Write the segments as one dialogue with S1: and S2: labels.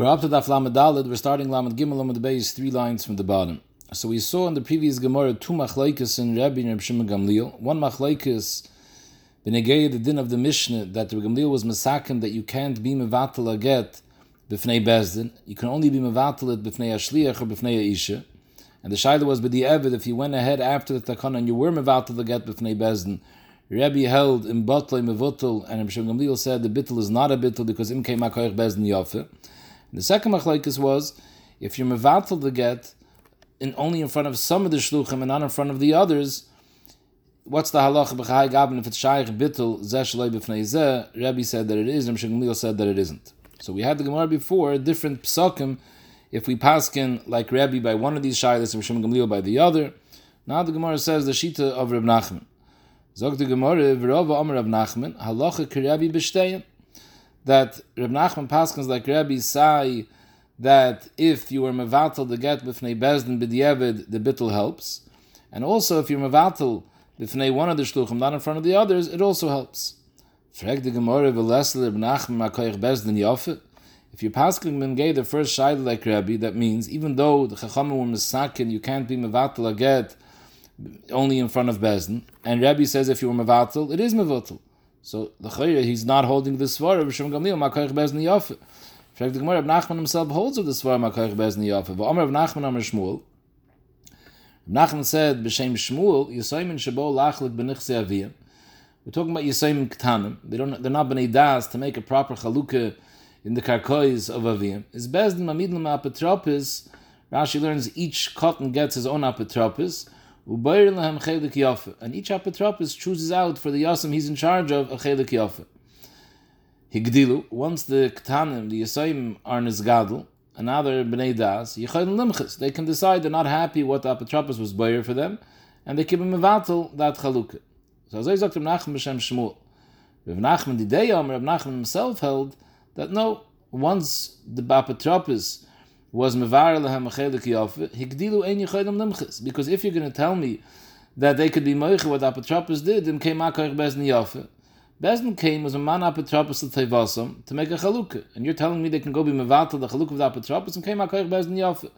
S1: We're up to Daf Lamed Daled. We're starting Lamed Gimel Lamed Beis, three lines from the bottom. So we saw in the previous Gemara two machlaikas in Rabbi and Reb Shimon Gamliel. One machlaikas benegay the din of the Mishnah that the Gamliel was masakim that you can't be mevatel get b'fnei bezdin. You can only be mevatel it b'fnei ashliach or b'fnei isha. And the shaila was b'di evid if you went ahead after the takana and you were mevatel get b'fnei bezdin. Rabbi held in Batlei Mevutel, and Reb Shimon Gamliel said the bittel is not a bittel because im came makoich bezdin yafe. The second machlekes was if you're mevatel the get in only in front of some of the shluchim and not in front of the others. What's the halacha b'chai gabin if it's shaykh bittel zeh shaloi b'fnei zeh? Said that it is, and Gamliel said that it isn't. So we had the Gemara before different psakim. If we paskin like Rabbi by one of these shaylas and Shimon Gamliel by the other, now the Gemara says the shita of Reb Nachman. Zog the Gemara v'rova Omer Reb Nachman halacha k'Rabbi b'shteyin that Reb Nachman Paskins like Rabbi say that if you were mevatel the get b'fnei bezdin b'diavad, the bittel helps, and also if you're mevatel b'fnei one of the shluchim, not in front of the others, it also helps. Frag the Gemara v'lesel Reb Nachman makoich bezdin yafe. If you're paskin ben gay the first shayla like Rabbi, that means even though the chachamim were misakin, you can't be mevatel a get only in front of bezdin, and Rabbi says if you were mevatel, it is mevatel. So the chayre he's not holding the svara of Shimon Gamliel Makoich Bezni Yafe. In fact, the Gemara Nachman himself holds of the svara Makoich Bezni Yafe. But Amar of Nachman Amar Shmuel. Nachman said b'shem Shmuel Yisayim Shabo Lachlik Benichse Aviyah. We're talking about Yisayim Ktanim. They don't. They're not b'nei das to make a proper chalukah in the karkois of Aviyah. Is Bezdin Mamidlim Apotropis. Rashi learns each cotton gets his own apotropis. And each apotropis chooses out for the yasim he's in charge of a chelik yafa. Higdilu, once the ktanim, the yisayim are nizgadl, another bnei das, yichayim limchis. They can decide they're not happy what the apotropis was boyer for them, and they keep him mevatel that chalukah. So as I sagt Reb Nachman b'shem Shmuel, Reb Nachman the Reb Nachman himself held that no, once the apotropis was mevar lehem chelik yafe higdilu ein yichayim limchis because if you're going to tell me that they could be moiche what apotropos did then came akar bezdin yafe bezdin came was a man apotropos l'tevasam to make a chalukah and you're telling me they can go be mevatel the chalukah of the apotropos and came akar bezdin yafe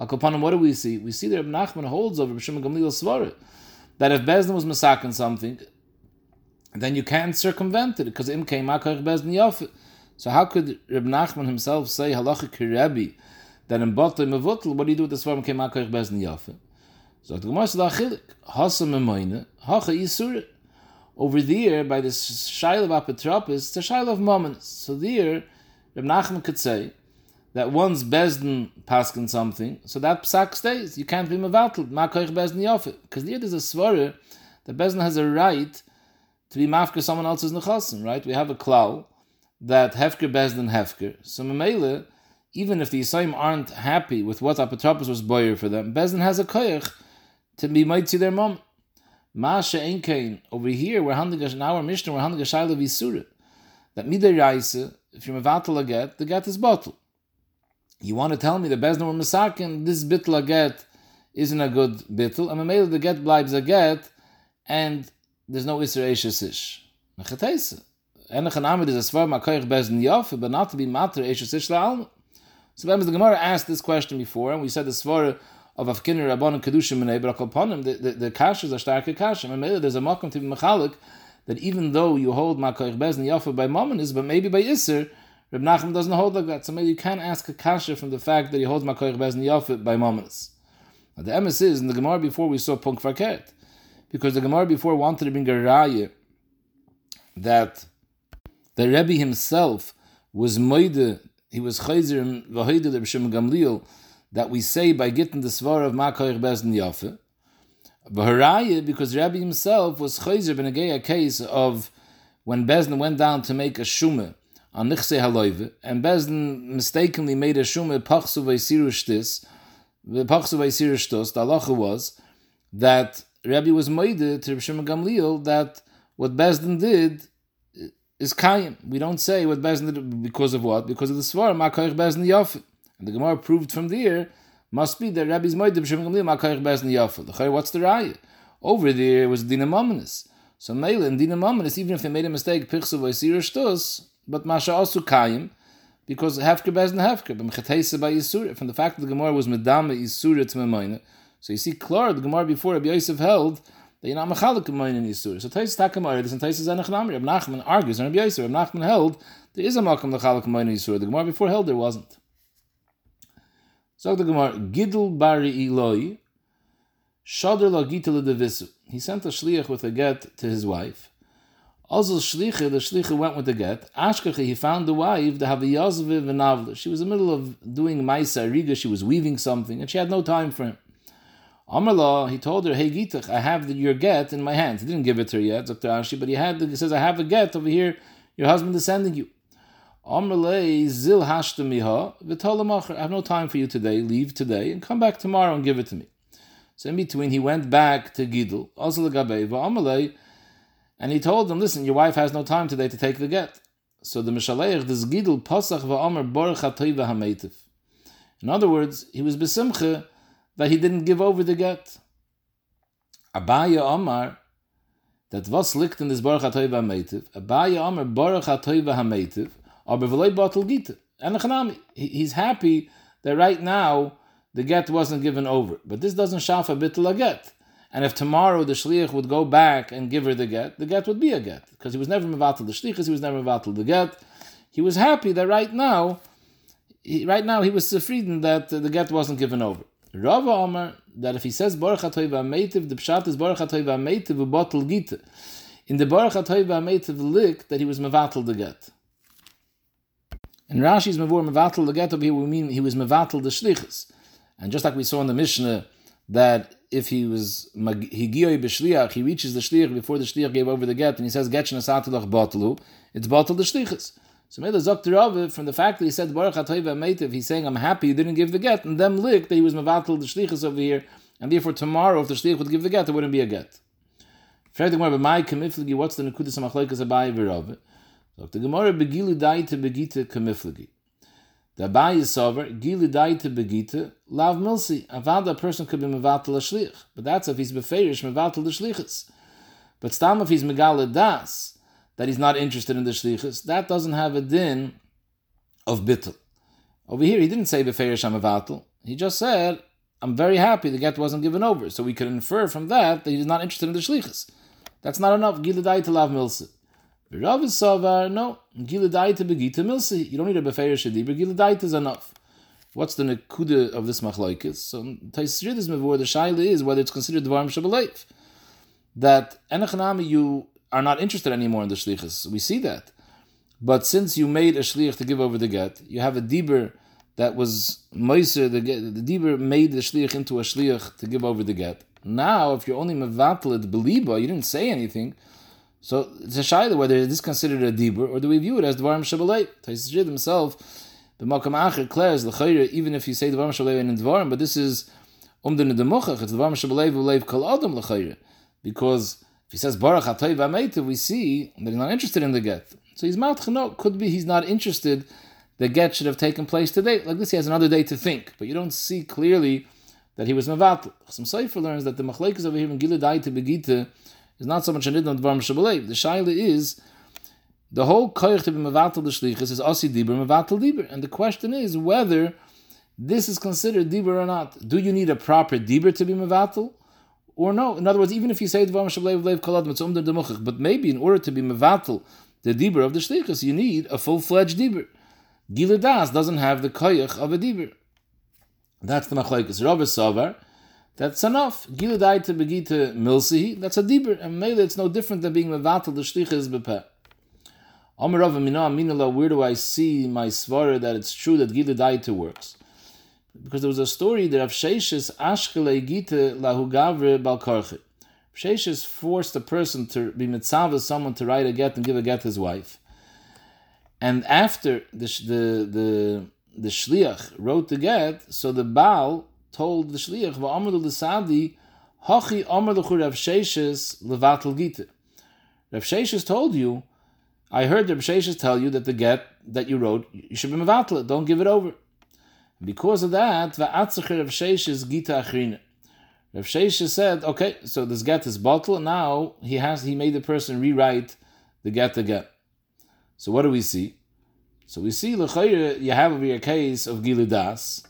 S1: Akopanim, what do we see? We see that Reb Nachman holds over Shimon Gamliel Svara that if Bezdin was masakin something, then you can't circumvent it because im came bezdin yafe. So how could Reb Nachman himself say halacha kirebi that in Botle Mevutel, what do you do with the Svarim Kemakach Bezdin Yafe? So the Gemara said, Achilik, Hasam Emoine, Hacha Yisur. Over there, by the Shail of Apotropis, it's a Shail of Moments. So there, Reb Nachman could say that once Bezdin paskin something, so that psak stays. You can't be Mevatel, Makach Bezdin Yafe. Because there there's a Svarah that Bezdin has a right to be mafker someone else's nechasim, right? We have a klal that hefker Bezdin hefker. So Mamela, even if the Yisayim aren't happy with what Apotropos was boyer for them, Bezdin has a koyach to be mighty their mom. Masha Enkain, over here, we're handling in our Mishnah, we're handling a Shaila Visura. That Midei Raisa, if you're Mevatel a get, the get is bottle. You want to tell me that Bezdin were Masakin, this bittel a get isn't a good bittel, and Mamela the get blibes a get, and there's no Isra Eishes Ish. Mechatesa. Enech Amid is a Svar Makoyach Bezdin Yof, but not to be Mater Eishes Ish La'alma. So the Gemara asked this question before, and we said the svara of Afkinir Rabban and Kedushim and Ebra Kolponim, the, the, the kashas are starke kashim. And maybe there's a makom to be mechalik that even though you hold Makoich Bezni Yafa by Mominis, but maybe by Isser, Reb Nachman doesn't hold like that. So maybe you can ask a kasha from the fact that he holds Makoich Bezni Yafa by Mominis. Now the emes is, in the Gemara before we saw Punk because the Gemara before wanted to bring a raya that the Rebbe himself was moide he was chayzer v'hoydel Reb Gamliel that we say by getting the svar of Makoich Bezdin Yafe. V'haraya because Rabbi himself was chayzer b'negei a case of when Bezdin went down to make a shume on Nichse Haloive, and Bezdin mistakenly made a shume pachsu v'isiru shtis, the pachsu v'isiru shtos, the halacha was that Rabbi was moide to Reb Gamliel that what Bezdin did is kayim. We don't say what Bezdin because of what? Because of the svar Makoich Bezdin Yafe. And the Gemara proved from there must be that Rabbi's moedim Shem Gamliel Makoich Bezdin. The what's the raya? Over there was dinamominus. So Mele and dinamominus, even if they made a mistake, pichsu v'esir shtos, but masha also kayim. because hefker bez and hefker, but mechatesa by Yisura. From the fact that the Gemara was medama Yisura to Memoina, so you see, clear the Gemara before Rabbi Yosef held that you're not mechalik Memoina in Yisura. So Tais Takamar, this and Tais Zenachnami, Rabbi Nachman argues, and Rabbi Yosef, Rabbi Nachman held, there is a makam mechalik Memoina in Yisura. The Gemara before held there wasn't. So the Gemara, Gidl Bari Eloi, Shadr La Devisu. He sent a shliach with a get to his wife. Also shlicha, the shlicha went with the get. Ashkacha, he found the wife, the Haviyazve Venavla. She was in the middle of doing Maisa Riga, she was weaving something, and she had no time for him. Amarla, he told her, Hey Gitach, I have the, your get in my hands. He didn't give it to her yet, Dr. Ashi, but he had the, he says, I have a get over here, your husband is sending you. Amrle zil hashtamiha v'tolamachar. I have no time for you today. Leave today and come back tomorrow and give it to me. So in between, he went back to Gidl, also the Gabe v'amrle, and he told them, "Listen, your wife has no time today to take the get." So the Mishaleich, this Gidl pasach v'amr baruch. In other words, he was besimcha that he didn't give over the get. Abaya Amar, that was liegt in this baruch hatoiva hametiv. Abaya Amar baruch hatoiva hametiv. He's happy that right now the get wasn't given over. But this doesn't shafa bittul a get. And if tomorrow the shliach would go back and give her the get, the get would be a get. Because he was never mevatel the shlichus, he was never mevatel the get. He was happy that right now, he, right now he was zufrieden that the get wasn't given over. Rava Omer, that if he says Baruch HaToy V'Ameitiv, the pshat is Baruch HaToy V'Ameitiv V'Botel Gita. In the Baruch HaToy V'Ameitiv lik, that he was mevatel the get. In Rashi's Mavur Mevatel the get over here, we mean he was Mevatel the Shlichus. And just like we saw in the Mishnah, that if he was Higiyoi B'Shliach, he reaches the Shliach before the Shliach gave over the get, and he says, Getchen Asatilach Botelu, it's Botel the Shlichus. So Mela Zokter Rave, uh, from the fact that he said, Baruch HaToiva Meitiv, he's saying, I'm happy you didn't give the get, and them lick that he was Mevatel the Shlichus over here, and therefore tomorrow, if the Shliach would give the get, there wouldn't be a get. What's the Nekudas HaMachlekas Abayi? So the Gemara begili daite begite kamiflagi. The Abaye sover gili daite begite lav milsi. Avad a person could be mevatel a shlich, but that's if he's beferish mevatel the shlichus. But stam if he's megale das that he's not interested in the shlichus, that doesn't have a din of bittul. Over here, he didn't say beferish mevatel. He just said, "I'm very happy the get wasn't given over." So we could infer from that that he's not interested in the shlichus. That's not enough. Gili daite lav milsi. Rav Savar, no, Giladaita begita milsi. You don't need a befeir shadibur. Giladaita is enough. What's the nekuda of this machlokes? So Taisridis Mavur, the shaila is whether it's considered dvarim shabbaleif. That enachanami you are not interested anymore in the shlichus. We see that. But since you made a shlich to give over the get, you have a diber that was moiser, the, the diber made the shlich into a shlich to give over the get. Now, if you're only mevatel it beliba, you didn't say anything, so it's a shayla whether it is considered a dibur or do we view it as dvarim shabalei. Taisishid himself, the makam acher declares the even if you say dvarim shabalei in dvarim, but this is umdin demochach. It's dvarim shabalei v'leiv kol adam because if he says baruch hatoy v'ameitiv, we see that he's not interested in the get. So he's mat no could be he's not interested. The get should have taken place today. Like this, he has another day to think, but you don't see clearly that he was mevat. Some Sefer learns that the machlekes over here in Gilead to Begita is not so much an idon dvarm shabalev. The shaila is the whole koyach to be mevatel the shlichus is asi dibur mevatel dibur, and the question is whether this is considered dibur or not. Do you need a proper dibur to be mevatel? Or no, in other words, even if you say dvarm shabalev leiv kolad mitzum demuchach, but maybe in order to be mevatel the dibur of the shlichus, you need a full fledged dibur. Giladas doesn't have the koyach of a dibur. That's the machlekes. Rav Savar that's enough. Giladai to begita Milsihi, that's a dibur. And maybe it's no different than being mevatel the shlichas bepeh. Amarav Amina Aminala, where do I see my svara that it's true that Giladai works? Because there was a story that Rav Sheshes Ashkele Gita Lahugavre Balkarche. Sheshes forced a person to be mitzvah someone to write a get and give a get his wife. And after the the the, the shliach wrote the get, so the Baal told the shliach va'amr l'sadi hachi amr l'chu Rav Sheshes levatel gita. Rav told you, I heard Rav Sheshes tell you that the get that you wrote, you should be mevatel don't give it over. Because of that, va'atzach Rav Sheshes gita achrina. Rav Sheshes said, okay, so this get is bottle, now he has he made the person rewrite the get again. So what do we see? So we see l'chayre you have over your case of giludas,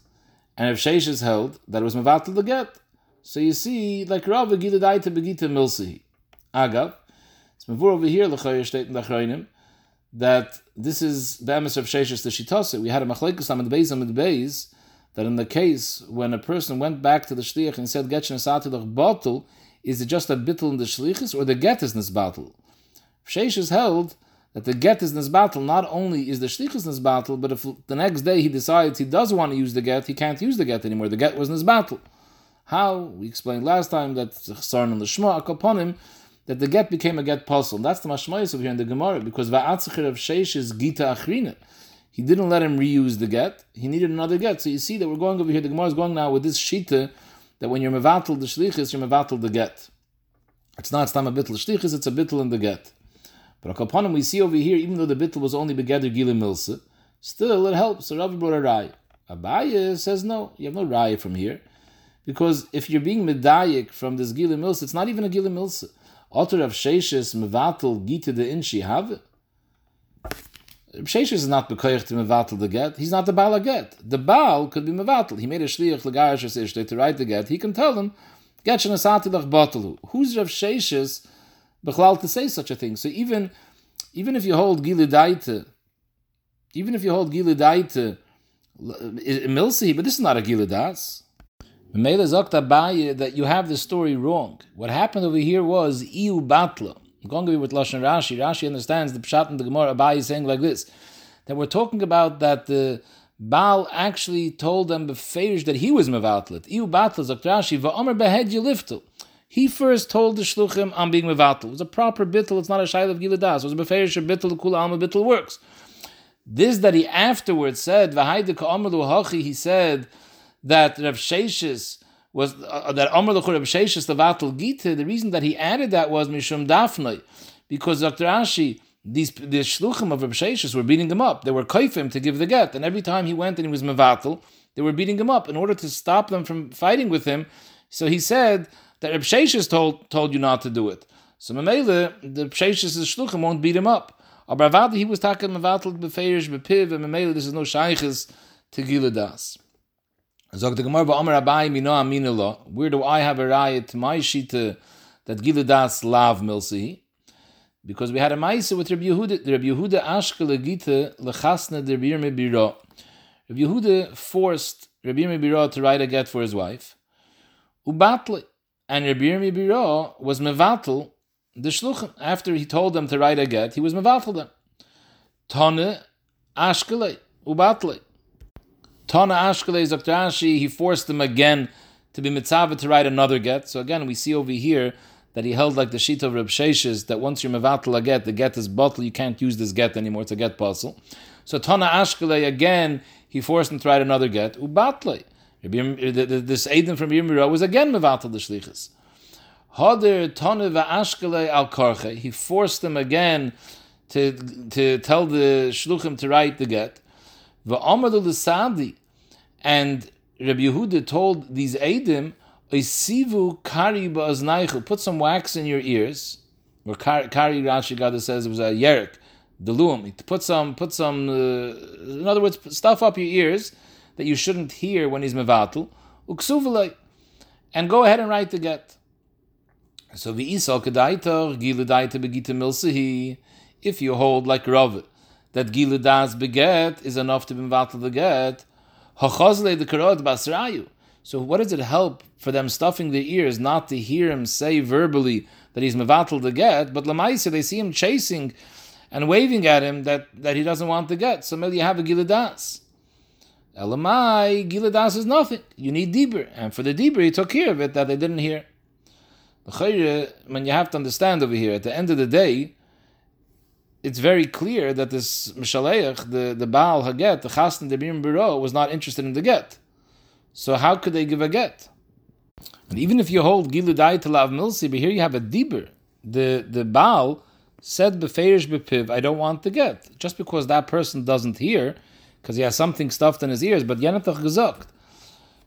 S1: and if Sheish is held that it was mevatel the get. So you see like Rav giludaita begita milsi. Agav, it's mevur over here l'chayre state in the that this is the emes of Sheish the shitase. We had a machlekes on the base on the base that in the case when a person went back to the shliach and said get shenasati lech bottle, is it just a bittel in the shlichus or the get is nisbatel? Sheish is held that the get is nisbatel. Not only is the shlichus nisbatel, but if the next day he decides he does want to use the get, he can't use the get anymore. The get was nisbatel. How we explained last time that the sarn and lishma upon him that the get became a get puzzle. That's the mashmayis over here in the Gemara because va'atzachir of sheish is gita achrina. He didn't let him reuse the get. He needed another get. So you see that we're going over here. The Gemara is going now with this shita that when you're mevatel the shlichus, you're mevatel the get. It's not stam a bittel shlichus, it's a bittel in the get. But upon him we see over here, even though the bittel was only begeder gila milsa, still it helps. So Rabbi brought a rai. Abaye says no, you have no rai from here. Because if you're being medayik from this gila milsa, it's not even a gila milsa. Otter of Sheishes mevatel gita de inshi have. Sheishes is not bekoich to mevatel the get. He's not the Baal get. The Baal could be mevatel. He made a shliach legarish ishte to write the get. He can tell them, get shenasati lach botelu. Who's Rav Sheishes bechlal to say such a thing? So even even if you hold giludaita, even if you hold giludaita, milsi, but this is not a giludas. Mele sagt dabei that you have the story wrong. What happened over here was iu batla. I'm with Lashon Rashi. Rashi understands the pshat in the Gemara. Abai is saying like this: that we're talking about that the Baal actually told them beferish that he was mevatlet. Iu batla sagt Rashi va'omer behed yiliftu. He first told the shluchim, "I'm being mevatl." It was a proper bittel. It's not a shail of giladas. It was a beferish a bittel. Kula alma bittel works. This that he afterwards said, "V'hayde ka'amalu hachi," he said that Rav Sheshes was uh, that Amr Lechur Rav Sheshes the Vatal Gita. The reason that he added that was Mishum Dafnei, because Dr. Ashi these the shluchim of Rav Sheshes were beating him up. They were kaifim to give the get, and every time he went and he was mevatel, they were beating him up in order to stop them from fighting with him. So he said that Rav Sheshes told told you not to do it. So Mamela, the Sheshes' shluchim won't beat him up. Aber he was talking mevatel befeirish bepiv, and Mamela this is no shayches to giladas. Where do I have a riot my shita that Giludas lav milsi? Because we had a ma'isa with Rabbi Yehuda. Rabbi Yehuda Ashkele Gita lechasna der Birme Biro. Rabbi Yehuda forced Rabbi Yirmi Biro to write a get for his wife. Ubatle. And Rabbi Yirmi Biro was mevatel the shluchim. After he told them to write a get, he was mevatel them. Tone Ashkele Ubatle. Tana Ashkele Zaktashi, he forced him again to be mitzvah to write another get. So again, we see over here that he held like the sheet of Reb Sheshes that once you're mevatel a get, the get is bottle, you can't use this get anymore. It's a get puzzle. So Tana Ashkele again, he forced him to write another get. Ubatle. Uh, this Aiden from Yirmira was again mevatel the shlichus. Hader Tana Ashkele al Karche. He forced him again to to tell the shluchim to write the get. V'amadu and Rabbi Yehuda told these Eidim, Isivu kari ba'aznaichu, put some wax in your ears, or kari, kari Rashi Gada says it was a yerik, deluim, put some, put some, uh, in other words, stuff up your ears that you shouldn't hear when he's mevatel, uksuvulai, and go ahead and write the get. So v'isal kedaitor, giludaita begita milsahi, if you hold like Rav, that giludas beget is enough to be mevatel the get, hachazle the karod basrayu. So what does it help for them stuffing their ears not to hear him say verbally that he's mevatel the get, but lamaisa they see him chasing and waving at him that, that he doesn't want the get. So maybe you have a giludas. Elamai, giludas is nothing. You need deeper, and for the deeper he took care of it that they didn't hear. When you have to understand over here, at the end of the day, it's very clear that this Mishaleach, the, the Baal Haget, the Chasna Debir Biro, was not interested in the get. So how could they give a get? And even if you hold Giludai to Lav Milsi, but here you have a Dibur. The the Baal said Beferish Bepiv, I don't want the get. Just because that person doesn't hear, because he has something stuffed in his ears, but Yenatach Gezakt.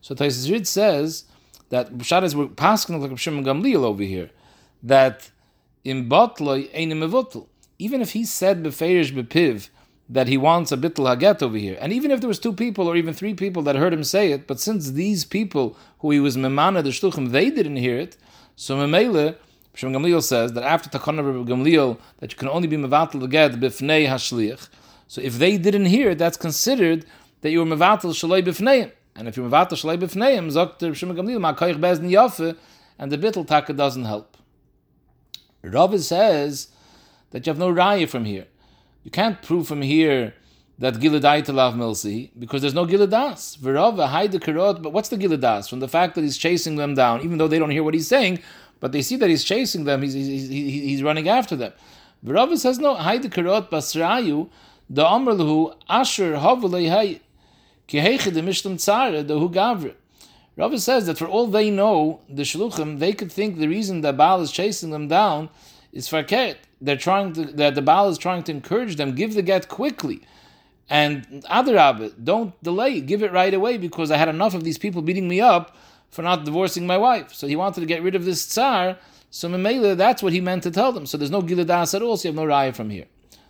S1: So Taisizrid says that Shadas were passing like Shimon Gamliel over here, that in Batloi Einim Evutel even if he said beferish bepiv that he wants a bittul haget over here. And even if there was two people or even three people that heard him say it, but since these people who he was memana the shluchim, they didn't hear it, so memele, Shem Gamliel says that after Takana Gamliel that you can only be mevatel get bifnei hashliach. So if they didn't hear it, that's considered that you were mevatel shalei bifneim. And if you're mevatel shalei bifneim, Dr. Shem Gamliel ma koich bezdin yafe, and the bittul taka doesn't help. Rav says that you have no raya from here. You can't prove from here that Giladai to love Milsi because there's no Giladas. Verava, hide the karot, but what's the Giladas? From the fact that he's chasing them down, even though they don't hear what he's saying, but they see that he's chasing them, he's, he's, he's, he's running after them. Verava says, no, hide the karot basrayu, the amrluhu asher havulei hay, the hu gavre. Rava says that for all they know, the shluchim, they could think the reason that Baal is chasing them down is for keret they're trying to that the Baal is trying to encourage them, give the get quickly. And Adarab, don't delay, give it right away because I had enough of these people beating me up for not divorcing my wife. So he wanted to get rid of this tsar. So Memela, that's what he meant to tell them. So there's no Giladas at all, so you have no raya from here.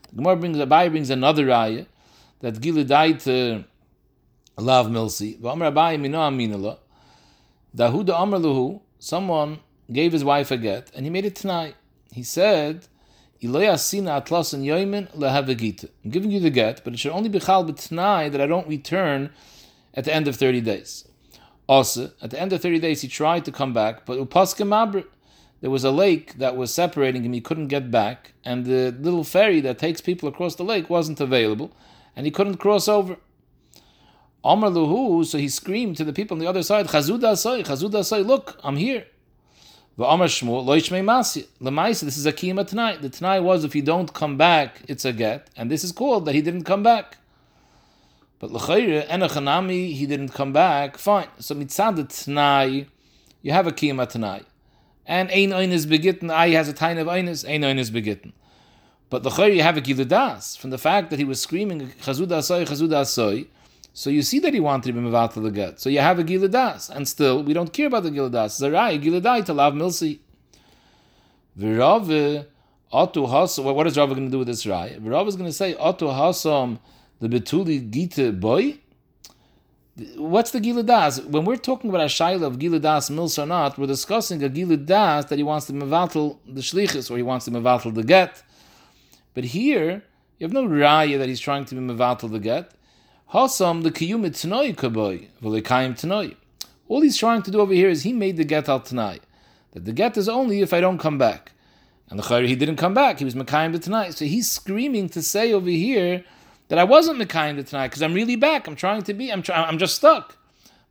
S1: The Gemara brings Abai brings another raya that Giladai to love Milsi. V'amar Abai mino aminala. Dahuda Amr Luhu, someone gave his wife a get and he made it tonight. He said I'm giving you the get, but it should only be chal b'tnai that I don't return at the end of 30 days. Also, at the end of 30 days, he tried to come back, but there was a lake that was separating him, he couldn't get back, and the little ferry that takes people across the lake wasn't available, and he couldn't cross over. Luhu, so he screamed to the people on the other side, Chazuda asay, Chazuda asay, look, I'm here. This is a kiyama tonight. The tonight was if you don't come back, it's a get, and this is called that he didn't come back. But l'chayre enachanami, he didn't come back. Fine. So mitzad tonight, you have a kiyama tonight, and ein einis begitten. I has a tine of einis. Ein einis begitten. But l'chayre you have a giludas from the fact that he was screaming chazuda asoy, chazuda asoy. So you see that he wanted to be mevatel the get. So you have a giladas, and still we don't care about the giladas. Zarai giladai to lav milsi. V'rave atu hasam. What is Rav going to do with this rai? Rav is going to say atu hasam the betuli gita boy. What's the giladas? When we're talking about a shaila of giladas milsa or not, we're discussing a giladas that he wants to mevatel the shlichus or he wants to mevatel the get. But here you have no raya that he's trying to be mevatel the get. Hasam the kiyum tnoi kaboy v'lekayim tnoi. All he's trying to do over here is he made the get al tonight. That the get is only if I don't come back. And the chayr he didn't come back. He was mekayim the tonight. So he's screaming to say over here that I wasn't mekayim the tonight because I'm really back. I'm trying to be. I'm trying. I'm just stuck.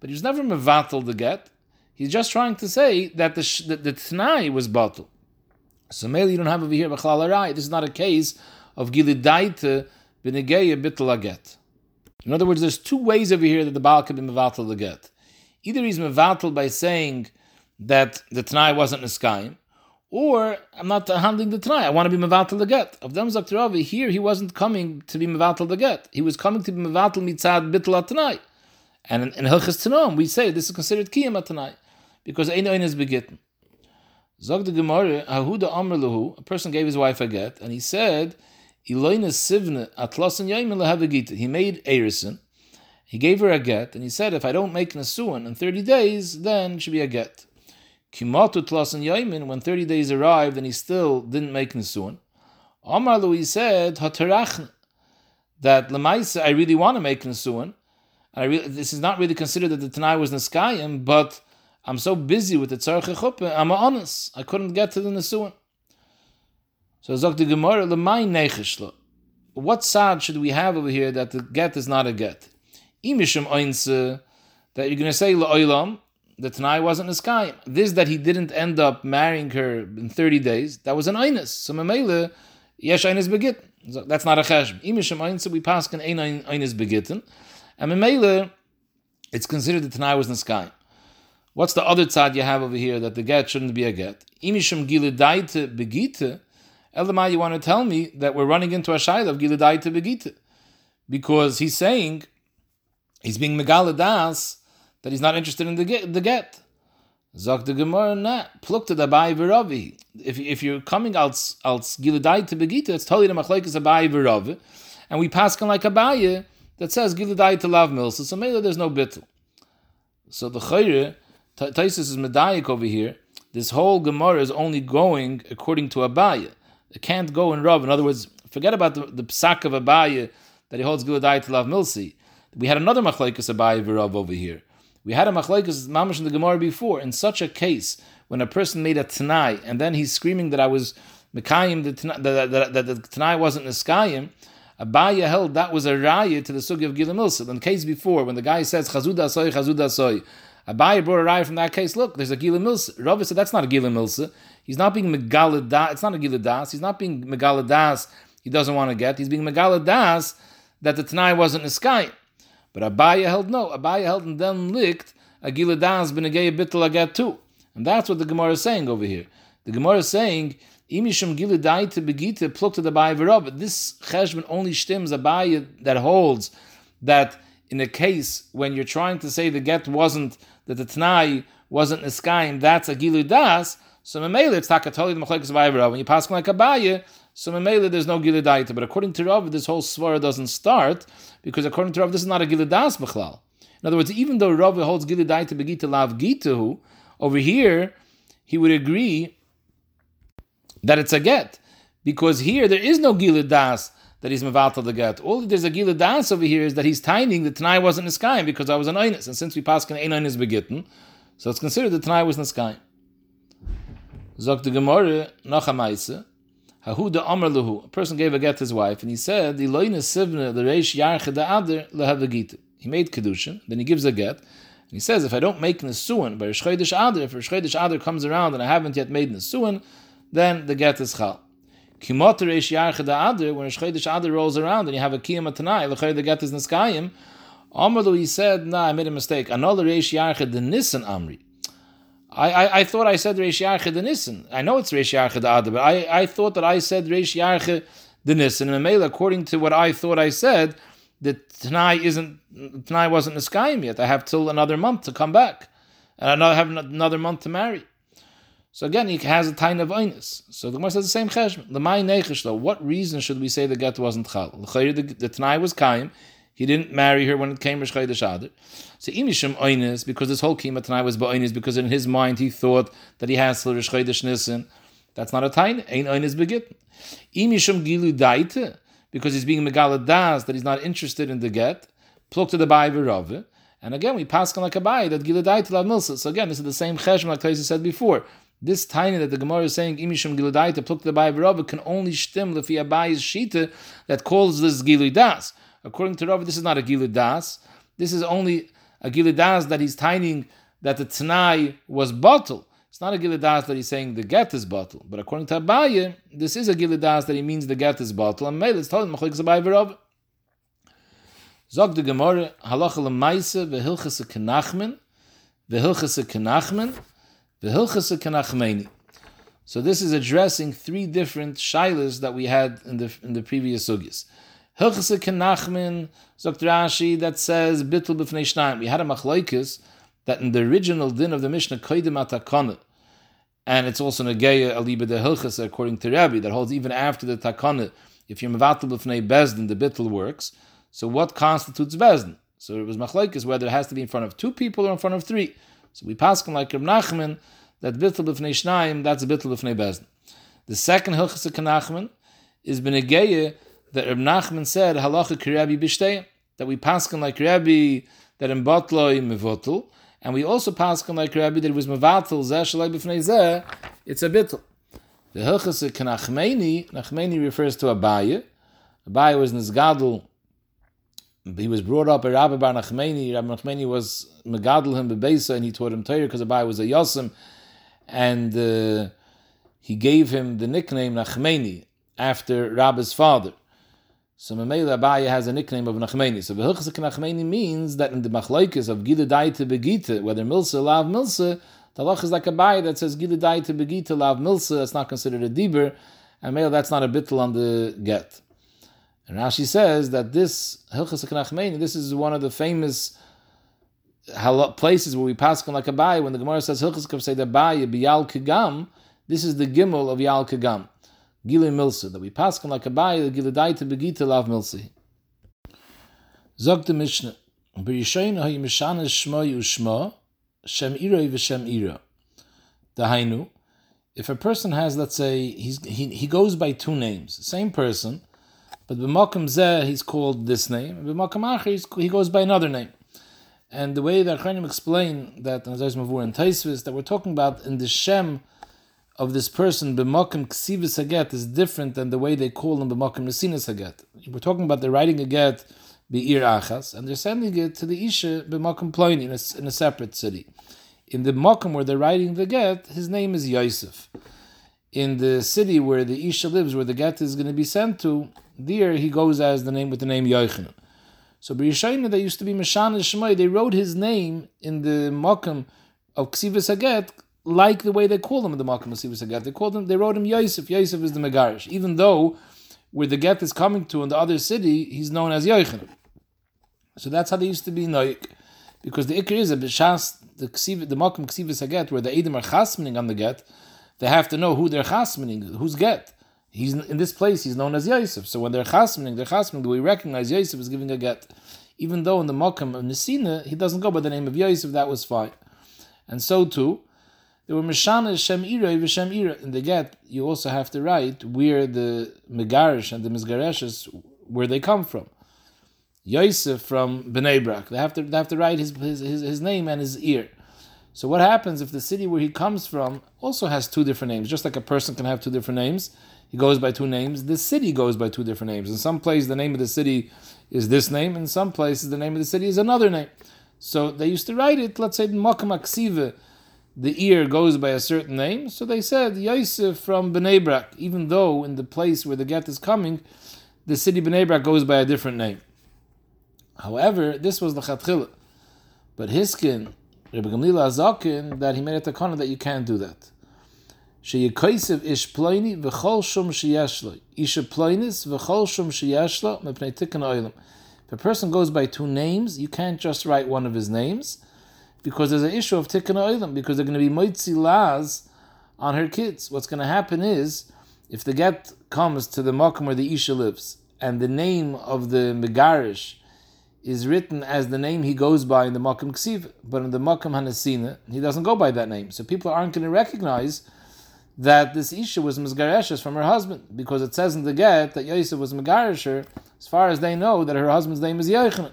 S1: But he was never mevatel the get. He's just trying to say that the sh- the, tonight was batel. So maybe you don't have over here b'chlal This is not a case of gilidaita b'negeya bittul get. In other words, there's two ways over here that the Baal could be mevatel the get. Either he's mevatel by saying that the Tanai wasn't Niskayim, or I'm not handling the Tanai, I want to be mevatel the get. Of them here he wasn't coming to be mevatel the get. He was coming to be mevatel mitzad bitl Tanai. And in, in Hilchas Tanom, we say this is considered kiyam Tanai, because ein ein is begitten. Zog the Gemara, Hahuda Amr a person gave his wife a get, and he said, he made Erison. He gave her a get, and he said, if I don't make Nasuan in 30 days, then it should be a get. When 30 days arrived and he still didn't make Nasuan, Amar Louis said, that I really want to make Nasuan. I really, this is not really considered that the Tanai was Niskayim, but I'm so busy with the Tzarech I'm honest. I couldn't get to the Nasuan. So Zok the Gemara lemay nechishlo. What side should we have over here that the get is not a get? Imishim oinse that you're going to say la'olam the Tanai wasn't a sky. This that he didn't end up marrying her in 30 days, that was an einus. So memele yesh einus begit. That's not a cheshm. Imishim oinse we pass can ein einus begitten. And memele it's considered the Tanai was in the sky. What's the other side you have over here that the get shouldn't be a get? Imishim giledaite begite Elamai, you want to tell me that we're running into a shaila of Giladai to Begita. Because he's saying, he's being Megaladas, that he's not interested in the get. Zok the Gemara, nah, plukta dabai v'ravi. If if you're coming als als Giladai to Begita, it's totally the machlekes abai v'ravi. and we pass on like Abaye that says Giladai to love milsa. So maybe there's no bittul. So the chayre, Taisus is medayik over here. This whole Gemara is only going according to Abaye. It can't go in Rav. In other words, forget about the, the psak of Abaye that he holds Giladai to love milsi. We had another machlaikas Abaye v'Rav over here. We had a machlaikas mamash in the Gemara before. In such a case, when a person made a tanai and then he's screaming that I was mekayim that that, the tanai wasn't niskayim, Abaya held that was a raya to the sugi of Gila Milsa. In the case before, when the guy says chazuda soy chazuda soy, Abaya brought a raya from that case. Look, there's a Gila Milsa. Rav said that's not a Gila Milsa. He's not being megaladas. It's not a Gila das. He's not being megaladas. He doesn't want to get. He's being megaladas that the tanai wasn't niskayim. But Abaya held no. Abaya held and then licked a Gila das benegay bittul agat too. And that's what the Gemara is saying over here. The Gemara is saying Imishum gilu to begite pluk to the But This cheshbon only stims a bay that holds that in a case when you're trying to say the get wasn't that the tnai wasn't niskayim, that's a gilu das. So memela it's takatoli the machlekes Rav. When you pass like a baye, so memela there's no gilu daite. But according to Rav, this whole svara doesn't start because according to Rav, this is not a gilu das b'chlal. In other words, even though Rav holds gilu daite begite lav gitahu, over here he would agree that it's a get. Because here there is no Gila Das that he's Mevatel the get. All there's a Gila Das over here is that he's tining the Tanai wasn't Niskayim because I was an Einis. And since we pass an Einis begitten, so it's considered the Tanai was Niskayim. Zok the Gemara, Nachamaise, Hahu de Amr Lahu. A person gave a get to his wife, and he said, the Eloine Sivne, the Reish Yarche the Ader, Lehavagita. He made Kedushin, then he gives a get, and he says, if I don't make Nesuan by Rosh Adar, if Rosh Adar comes around and I haven't yet made Nesuan, then the get is chal. Kimot reish yarchad adar, when a shchedish adar rolls around and you have a kiyam atanai, the the get is niskayim. Amrlu, he said, nah, I made a mistake. Another reish yarchad the nisan amri. I, I, I thought I said reish yarchad the nisan. I know it's reish yarchad adar, but I, I thought that I said reish yarchad the nisan. And Mela, according to what I thought I said, the Tanai isn't Tanai wasn't niskayim yet. I have till another month to come back, and I have another month to marry. So again, he has a tiny of einus. So the Gemara says the same cheshbon. The my nechish though. What reason should we say the get wasn't chal? The, the, the Tanai was kaim. He didn't marry her when it came Rosh Chodesh So imishim einus because this whole kima Tanai was ba'einus because in his mind he thought that he has to Rosh Chodesh Nisan. That's not a tiny. Ain't einus begit. Imishim gilu daite because he's being megaladas that he's not interested in the get. Pluk to the ba'i and again, we pass on like a bay that giladai to milsa. So again, this is the same cheshm like Taisa said before. This tiny that the Gemara is saying imishum giludai to pluk the bay Rava can only stem lefi abayis shita that calls this giludas. According to Rava, this is not a giludas. This is only a giludas that he's tining that the tanai was bottle. It's not a giludas that he's saying the get is bottle. But according to Abaye, this is a giludas that he means the get is bottle. And Mele is telling machlik zabay Rava. Zog the Gemara halacha lemaise vehilchase kenachmen vehilchase kenachmen vehilchase kenachmeni. So this is addressing three different shilas that we had in the in the previous sugyas. Hilchase kenachmen zog Rashi that says bittul b'fnei shnayim. We had a machlokes that in the original din of the Mishnah koidim atakana, and it's also negeya aliba de according to Rabbi that holds even after the takana. If you're mevatel b'fnei bezdin, the bittul works. So what constitutes Bezdin? So it was machlekes whether it has to be in front of two people or in front of three. So we pass like Reb Nachman that bittul b'fnei shnayim that's bittul b'fnei Bezdin. The second hilchas of Nachman is benegeye that Reb Nachman said halacha kirabi b'shtei that we pass like Rabbi that in batloi mevotel, and we also pass like Rabbi that it was mevatel zeh shalai b'fnei zeh. It's a bittul. The hilchas Nachmeni Nachmeni refers to Abaye. Abaye was nizgadol he was brought up by Rabbi Bar Nachmeni. Rabbi Nachmeni was megadol him bebeisa, and he taught him Torah because Abai was a yosim, and uh, he gave him the nickname Nachmeni after Rabbi's father. So Mamela Abai has a nickname of Nachmeni. So Behilchasik Nachmeni means that in the machlokes of Gila Daita Begita, whether Milsa Lav Milsa, the halach is like a Abai that says Gila Daita Begita Lav Milsa. That's not considered a diber, and Mela that's not a bittel on the get. And Rashi says that this Hilchas Kanachmein, this is one of the famous places where we pass on like a bay. When the Gemara says Kav say the bay biyal kagam, this is the gimel of yal kagam, gile milsa that we pass on like a bay the gile daita begita lav milsi. Zog the Mishnah, B'Yishayin ha yimishana shmo yushmo, Shem Ira v'Shem. Dahainu, if a person has, let's say, he's, he, he goes by two names, same person, but b'makom zeh he's called this name, and b'makom acher he goes by another name. And the way that Chaim explain that in Zayis Mavur and Taisvis, that we're talking about in the Shem of this person, b'makom ksivis haget, is different than the way they call him b'makom nesinas haget. We're talking about they're writing a get be'ir achas, and they're sending it to the Isha b'makom ploini in a, in a separate city. In the makom where they're writing the get, his name is Yosef. In the city where the Isha lives, where the get is going to be sent to, there he goes as the name with the name Yochanan. So B'Yishayna, they used to be Meshan and Shemai, they wrote his name in the makom of Ksivas Haget, like the way they call him the makom of Ksivas Haget. They called him, they wrote him Yosef. Yosef is the Megarish. Even though where the get is coming to in the other city, he's known as Yochanan. So that's how they used to be Noik. Because the Iker is a B'Shas, the Ksiv, the makom Ksivas Haget, where the Edom are chasmening on the get, they have to know who they're chasmening, who's get. He's in this place. He's known as Yosef. So when they're chasmening, they're chasmening. We recognize Yosef is giving a get, even though in the Makam of Nesina he doesn't go by the name of Yosef. That was fine, and so too, there were Mishana Shem Ira. In the get, you also have to write where the Megarish and the Mizgareshes where they come from. Yosef from Bnei Brak. They have to they have to write his his, his, his name and his ear. So what happens if the city where he comes from also has two different names? Just like a person can have two different names, he goes by two names. The city goes by two different names. In some places, the name of the city is this name. In some places, the name of the city is another name. So they used to write it. Let's say Makam Aksiva, the ear goes by a certain name. So they said Yosef from Bnei Brak, even though in the place where the get is coming, the city Bnei Brak goes by a different name. However, this was the Chatchila. But Hiskin, Rabbi Gamliel Azakin, that he made a takana that you can't do that. Sheyikoisiv ish ploini v'chol shum sheyeshlo. Isha ploinis v'chol shum sheyeshlo mepnei tikkun oilim. If a person goes by two names, you can't just write one of his names, because there's an issue of tikkun oilim, because they're going to be moitzi las on her kids. What's going to happen is, if the get comes to the makom where the isha lives, and the name of the megarish is written as the name he goes by in the makom ksiv, but in the makom hanasina, he doesn't go by that name. So people aren't going to recognize that this Isha was Mizgareshes from her husband, because it says in the get that Yosef was Mizgaresher, as far as they know that her husband's name is Yochanan.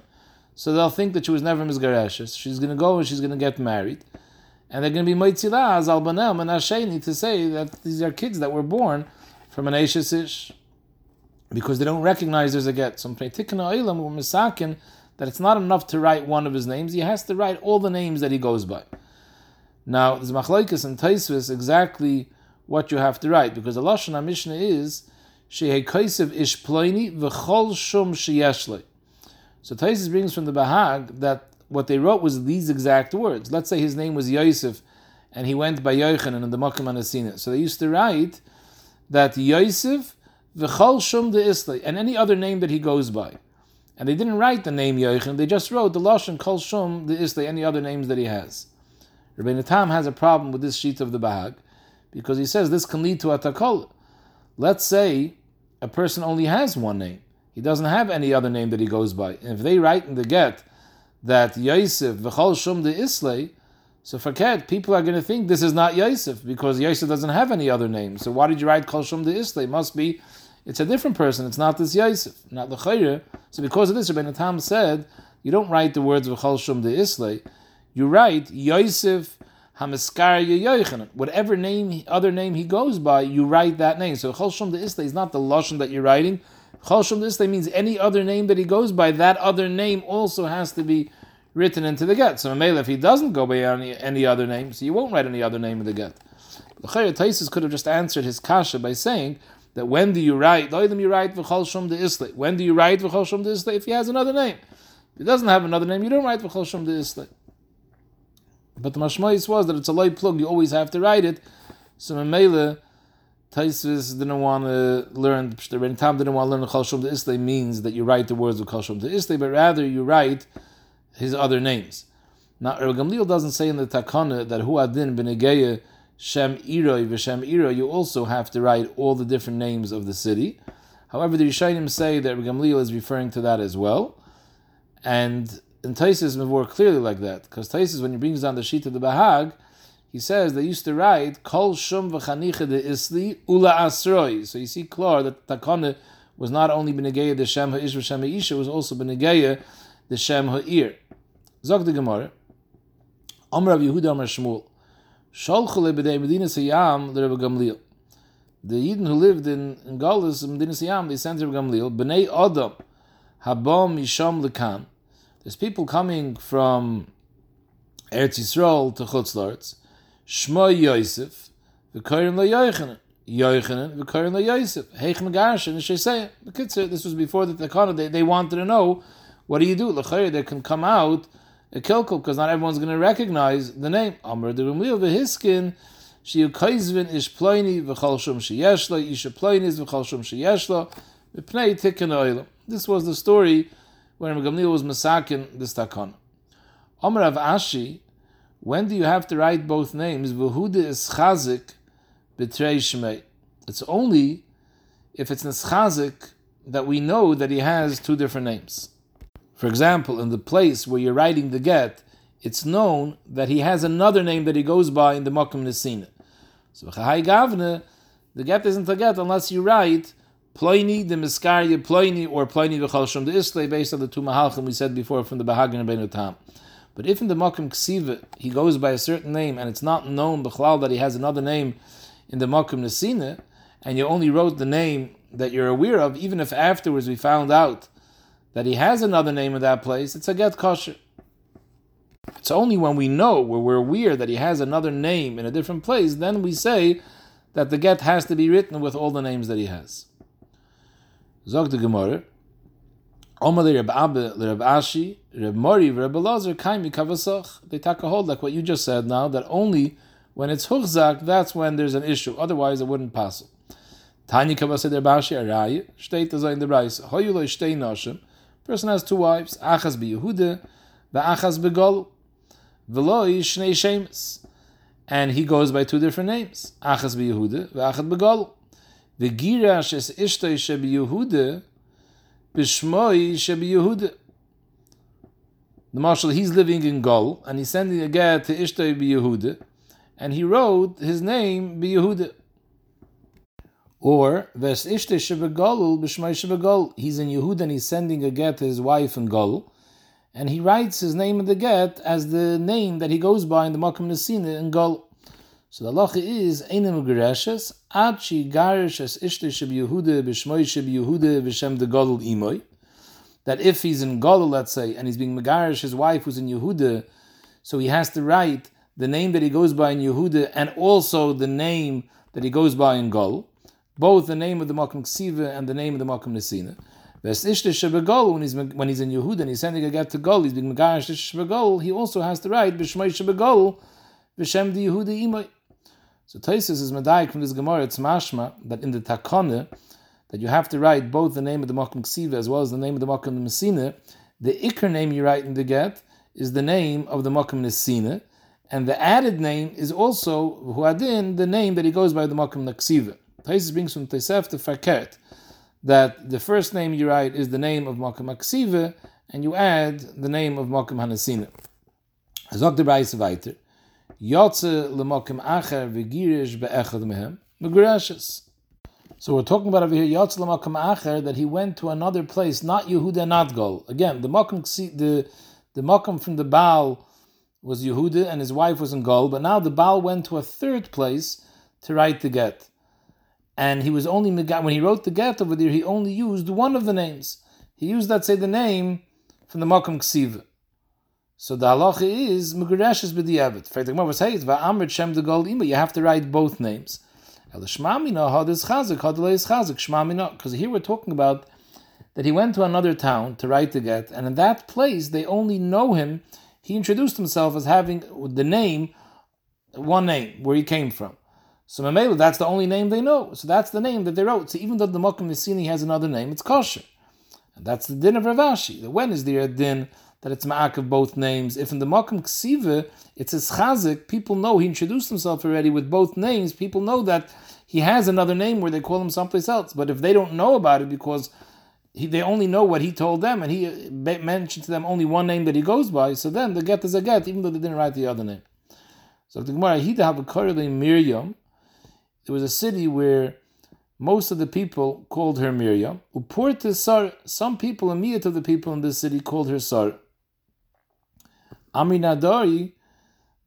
S1: So they'll think that she was never Mizgareshes. She's going to go and she's going to get married. And they're going to be Moitzila, as Albanel, and Asheni to say that these are kids that were born from an Ashes Ish. Because they don't recognize there's a get. So Tikana Oilam or Misakin, that it's not enough to write one of his names, he has to write all the names that he goes by. Now, there's Machlaikas and Taisvis exactly what you have to write, because the Lashon Mishnah is Shehekaisev ish ploini v'chol shum sheyeshle. So Taisis brings from the Bahag that what they wrote was these exact words. Let's say his name was Yosef, and he went by Yochanan in the Makam Anasina. So they used to write that Yosef v'chol shum de isle, and any other name that he goes by. And they didn't write the name Yochanan, they just wrote the Lashon kol shum de isle, any other names that he has. Rabbi Tam has a problem with this sheet of the Bahag because he says this can lead to a takol. Let's say a person only has one name. He doesn't have any other name that he goes by. And if they write in the get that Yosef v'chol shum de islay, so forget, people are going to think this is not Yosef because Yosef doesn't have any other name. So why did you write kol shum de islay? Must be it's a different person. It's not this Yosef, not the Chayre. So because of this, Rabbeinu Tam said you don't write the words v'chol shum de islay. You write Yosef Hamiskar Yochanan. Whatever name, other name he goes by, you write that name. So Chol Shom de is not the lashon that you're writing. Shom de means any other name that he goes by. That other name also has to be written into the get. So Mamela, if he doesn't go by any, any other name, so you won't write any other name in the get. The Taisus could have just answered his kasha by saying that when do you write? Loidim you write v'chol shom de isle. When do you write v'chol shom de? If he has another name, if he doesn't have another name, you don't write v'chol shom de isle. But the mashmois was that it's a light plug, you always have to write it. So Mamela, Taisvis didn't want to learn, the Tam didn't want to learn the Chal de Isle means that you write the words of Chal de Isle, but rather you write his other names. Now, Erg Gamliel doesn't say in the Takana that Hu Adin Benegeya Shem Iroi V'Shem Iro, you also have to write all the different names of the city. However, the Yishayim say that Erg Gamliel is referring to that as well. And in Taisis more clearly like that, because Taisis, when he brings down the sheet of the Bahag, he says they used to write Kol Shum v'chanicha de Isli Ula Asroi. So you see clear that Takana was not only Benegeya the Shem Ha'ish v'Shem Ha'isha, was also Benegeya the Shem Ha'ir. Zog the Gemara, Amr Rav Yehuda Amr Shmuel, Sholchu le b'dei Medina le Rebbe Gamliel. The Yidden who lived in, in Galus, in Medina Sayyam, they sent Rebbe Gamliel, B'nei Adam, Habam Yisham Lekan. There's people coming from Eretz Yisrael to Chutz La'aretz, Shmo Yosef, v'koyrim lo Yochanan. Yochanan, v'koyrim lo Yosef. Heich Megarshin, and Shesaya. The kids this was before the Takana, they, they wanted to know, what do you do? L'chayr, they can come out a kilkul, because not everyone's going to recognize the name. Amr de Rumlio v'hiskin, shiyu kaizvin ish ploini v'chal shum sheyeshla, isha ploinis v'chal shum sheyeshla, v'pnei tikkun oilam. This was the story when Gamliel was masakin this takana. Amr Rav Ashi, when do you have to write both names? V'huda is chazik b'trei shmei. It's only if it's neschazik that we know that he has two different names. For example, in the place where you're writing the get, it's known that he has another name that he goes by in the Mokum Nesina. So Chahai Gavne, the get isn't a get unless you write Ploini, the Miskarya, Ploini, or Ploini v'chal the Isle, based on the two Mahalchim we said before from the Bahagin and Tam. But if in the Mokum Ksiva he goes by a certain name and it's not known B'chlal that he has another name in the Mokum Nesina, and you only wrote the name that you're aware of, even if afterwards we found out that he has another name in that place, it's a get kosher. It's only when we know, where we're aware that he has another name in a different place, then we say that the get has to be written with all the names that he has. Zog the Gemara, Omar Reb Abba, Reb Ashi, Mori, Reb Elazar, Kaimi Kavasach. They take a hold like what you just said now, that only when it's Huchzak, that's when there's an issue. Otherwise, it wouldn't pass. Tanya Kavasach Reb Ashi, Arayi, Shteit Azay in the Braisa, Hoyulo Shtei Noshim. Person has two wives, Achaz be Yehuda, Achaz be Gol, Veloi Shnei Shemes. And he goes by two different names, Achaz be Yehuda, Achaz be Gol. V'girash es Ishtoi Shebi Yehuda, Bishmoi Shebi Yehuda. The marshal, he's living in Gol, and he's sending a get to Ishtoi Yehuda, and he wrote his name Yehuda. Or Ves Ishtoi Shebi Golul Bishmoi Shebi Gol. He's in Yehuda and he's sending a get to his wife in Gol, and he writes his name in the get as the name that he goes by in the Makam Nesina in Gol. So the halacha is Einem Gereshes Ad Shi Garish Es Ishtoi Shebi Yehuda Bishmoi Shebi Yehuda V'Shem Imoy that if he's in Golul, let's say, and he's being Megarish, his wife who's in Yehuda, so he has to write the name that he goes by in Yehuda and also the name that he goes by in Golul, both the name of the Makom Ksiva and the name of the Makom Nesina. When he's when he's in Yehuda and he's sending a get to Gol, he's being Megarish Shebegol, he also has to write B'Shmoi Shebegol, V'Shem Di Yehuda Imoy. So Taisus is Medaik from this Gemara, it's mashma, that in the Takone, that you have to write both the name of the Makom Ksiva as well as the name of the Makom Nesina, the Iker name you write in the get is the name of the Makom Nesina, and the added name is also Huadin, the name that he goes by the Makom Naksiva. Taisus brings from Tesef to Fakert that the first name you write is the name of Makom Aksiva, and you add the name of Makom Hanasina. Azok the Bais weiter. Yotze lemokim acher v'girish be'echad mehem megrashes. So we're talking about over here Yotze lemokim acher that he went to another place, not Yehuda, not Gol. Again, the mokim the the mokim from the Baal was Yehuda and his wife was in Gol, but now the Baal went to a third place to write the get, and he was only when he wrote the get over there, he only used one of the names. He used that say the name from the mokim ksiva. So the halacha is Megureshes b'di'evet. For the Gemara says, "Va'amrit shem ima." You have to write both names. Elishmamina had is chazik, had is chazik. Shmamina, because here we're talking about that he went to another town to write the get, and in that place they only know him. He introduced himself as having the name, one name where he came from. So Mamela, that's the only name they know. So that's the name that they wrote. So even though the Mokum Nisini has another name, it's kosher. And that's the din of Rav Ashi. When is there a din? That it's ma'ak of both names. If in the Makam Ksiva it's a chazik, people know he introduced himself already with both names. People know that he has another name where they call him someplace else. But if they don't know about it because he, they only know what he told them, and he uh, mentioned to them only one name that he goes by. So then the get is a get, even though they didn't write the other name. So the Gemara, he'd have a Miriam. It was a city where most of the people called her Miriam. Upurta Sar, some people, immediate of the people in this city called her Sar. Amri Nadari,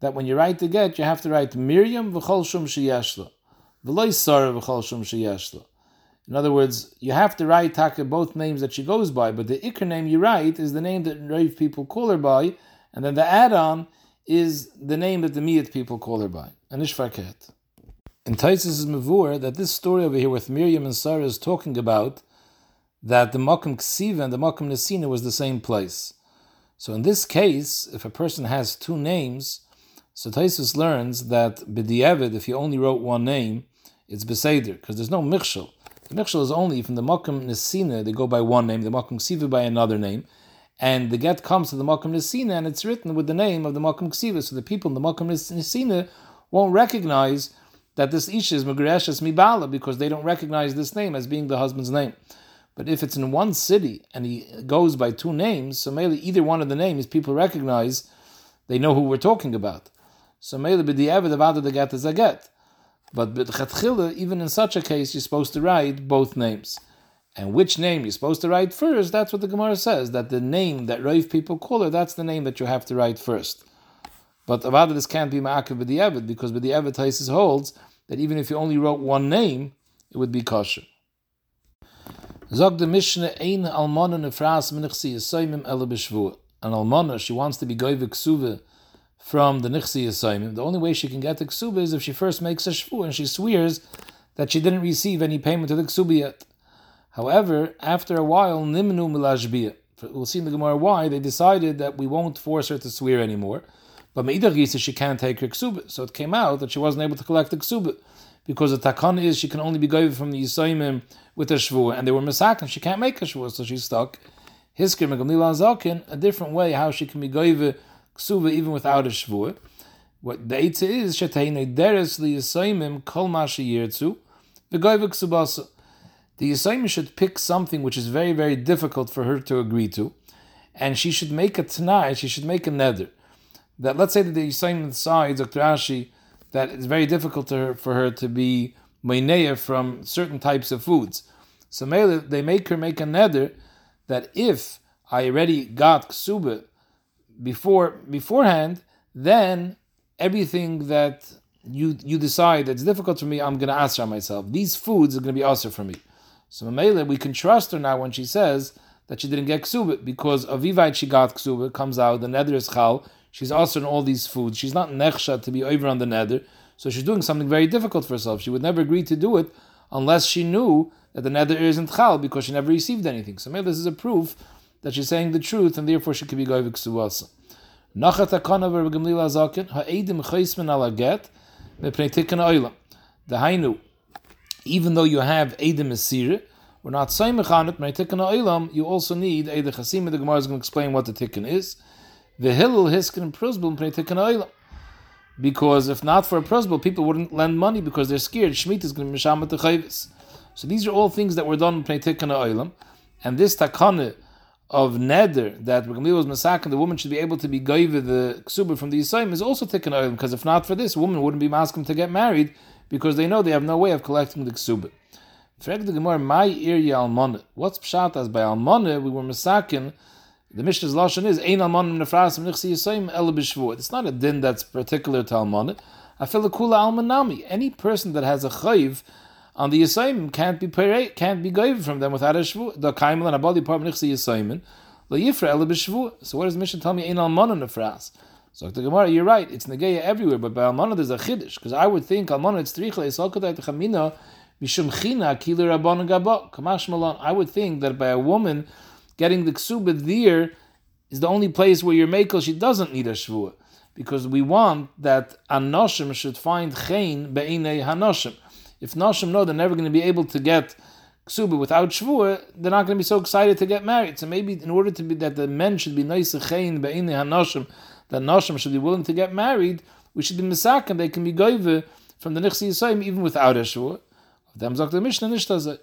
S1: that when you write the get, you have to write Miriam v'chol shum sheyeshla. V'loy Sar v'chol shum sheyeshla. In other words, you have to write Taka both names that she goes by, but the Iker name you write is the name that Rave people call her by, and then the add-on is the name that the Miyat people call her by. And Ishfarket. In Taisus is Mavur that this story over here with Miriam and Sarah is talking about that the Makam Ksiva and the Makam Nesina was the same place. So in this case, if a person has two names, so Taisus learns that B'di'evid, if he only wrote one name, it's Beseder, because there's no Michshel. The Michshel is only from the Makam Nesina, they go by one name, the Makam Ksiva by another name, and the get comes to the Makam Nesina, and it's written with the name of the Makam Ksiva, so the people in the Makam Nesina won't recognize that this Isha is Magreshes Mibala because they don't recognize this name as being the husband's name. But if it's in one city and he goes by two names, so maybe either one of the names people recognize, they know who we're talking about. So maybe b'di'evet avada the get is a get. But b'chatchila, even in such a case, you're supposed to write both names. And which name you're supposed to write first, that's what the Gemara says, that the name that Rav people call her, that's the name that you have to write first. But Avada, this can't be Ma'akiv b'di'evet, because b'di'evet Taisis holds that even if you only wrote one name, it would be kosher. Zog the Mishnah ein almana nefras minichsi yisoymim ele b'shvua. An almana, she wants to be goyve ksuva from the nichsi yisoymim. The only way she can get the ksuba is if she first makes a shvu and she swears that she didn't receive any payment to the ksuba yet. However, after a while, nimnu milashbiyah. We'll see in the Gemara why they decided that we won't force her to swear anymore. But Meidach she can't take her ksuba. So it came out that she wasn't able to collect the ksuba. Because the takan is she can only be given from the Yisayimim with a shvu, and they were masak, she can't make a shvu, so she's stuck. Hiskir Megamlila Zakin, a different way how she can be given ksuba even without a shvu. What the Eitzah is, Shetayne Deres li Yisayimim kol mashi yirtzu, v'goiva ksubasa. The Yisayim should pick something which is very, very difficult for her to agree to, and she should make a tanai, she should make a neder that let's say that the Yisayim decides, Dr. Ashi, that it's very difficult her, for her to be meineya from certain types of foods. So they make her make a neder that if I already got ksuba before beforehand, then everything that you you decide that's difficult for me, I'm going to answer myself. These foods are going to be answer for me. So Mamela, we can trust her now when she says that she didn't get ksuba because avivite she got ksuba comes out the neder is chal She's also all these foods. She's not nechsha to be over on the nether, so she's doing something very difficult for herself. She would never agree to do it unless she knew that the nether isn't chal because she never received anything. So maybe this is a proof that she's saying the truth and therefore she could be goyvik suwasa. The hainu, even though you have edim esira, we're not saying mechanit. You also need edim chasim. The Gemara is going to explain what the tikkun is. The Hillel Hiskin Prusbel Pnei Because if not for a Prusbel, people wouldn't lend money because they're scared. Shemitah is going to be Mishamat Chayvis. So these are all things that were done in Pnei Oilam. And this Takana of neder that Gamliel was massacred, the woman should be able to be gaiva the ksuba from the Yisayim is also taken oilam because if not for this, woman wouldn't be masking to get married because they know they have no way of collecting the ksuba. Frag the Gemara, my area almana. What's pshat as by almana we were masakin the Mishnah's lashon is ein almanim nefrasim nichsi yisayim el b'shvuot. It's not a din that's particular to almanim. Afil kula almanami. Any person that has a chayiv on the yisayim can't be can't be gaiv from them without a shvu. The kaimel and abadi par nichsi yisayim lo yifra el b'shvuot. So what does the Mishnah tell me? Ein almanim nefras. So the Gemara, you're right. It's negeya everywhere, but by almanim there's a chiddush because I would think almanim it's trichla isalkadai techamina mishum china kilir rabban gabo kamash malon. I would think that by a woman getting the ksuba there is the only place where your makel she doesn't need a shvua, because we want that anoshim should find chen be'inei hanoshim. If noshim know they're never going to be able to get ksuba without shvua, they're not going to be so excited to get married. So maybe in order to be that the men should be nice chen be'inei hanoshim, that noshim should be willing to get married, we should be and they can be goive from the nichsi yisayim even without a shvua. Of them zok the Mishnah nishtazah.